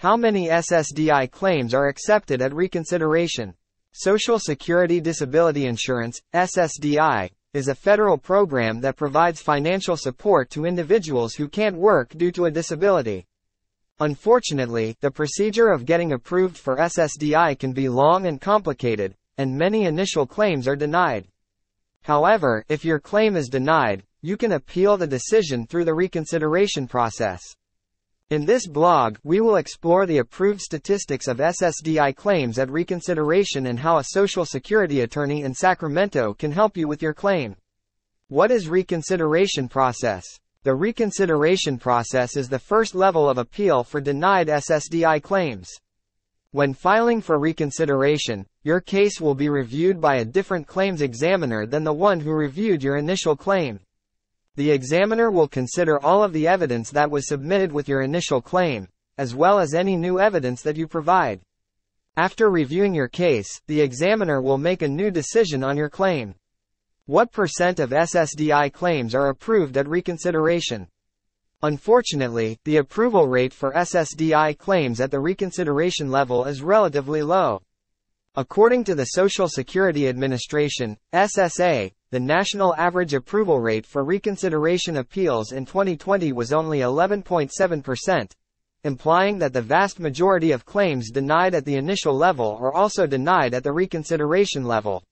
How many SSDI claims are accepted at reconsideration? Social Security Disability Insurance, SSDI, is a federal program that provides financial support to individuals who can't work due to a disability. Unfortunately, the procedure of getting approved for SSDI can be long and complicated, and many initial claims are denied. However, if your claim is denied, you can appeal the decision through the reconsideration process. In this blog, we will explore the approved statistics of SSDI claims at reconsideration and how a Social Security attorney in Sacramento can help you with your claim. What is reconsideration process? The reconsideration process is the first level of appeal for denied SSDI claims. When filing for reconsideration, your case will be reviewed by a different claims examiner than the one who reviewed your initial claim. The examiner will consider all of the evidence that was submitted with your initial claim, as well as any new evidence that you provide. After reviewing your case, the examiner will make a new decision on your claim. What percent of SSDI claims are approved at reconsideration? Unfortunately, the approval rate for SSDI claims at the reconsideration level is relatively low. According to the Social Security Administration, SSA, the national average approval rate for reconsideration appeals in 2020 was only 11.7%, implying that the vast majority of claims denied at the initial level are also denied at the reconsideration level.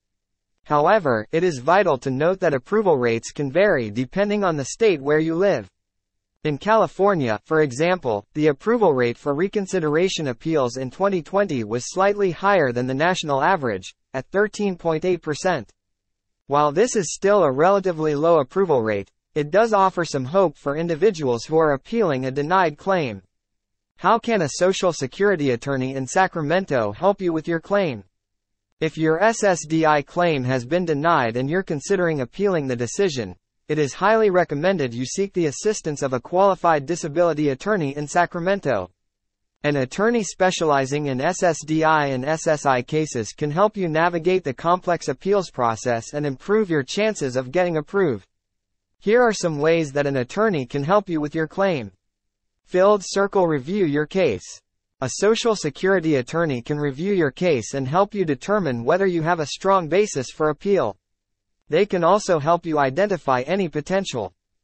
However, it is vital to note that approval rates can vary depending on the state where you live. In California, for example, the approval rate for reconsideration appeals in 2020 was slightly higher than the national average, at 13.8%. While this is still a relatively low approval rate, it does offer some hope for individuals who are appealing a denied claim. How can a Social Security attorney in Sacramento help you with your claim? If your SSDI claim has been denied and you're considering appealing the decision, it is highly recommended you seek the assistance of a qualified disability attorney in Sacramento. An attorney specializing in SSDI and SSI cases can help you navigate the complex appeals process and improve your chances of getting approved. Here are some ways that an attorney can help you with your claim. Filled Circle Review your case. A Social Security attorney can review your case and help you determine whether you have a strong basis for appeal. They can also help you identify any potential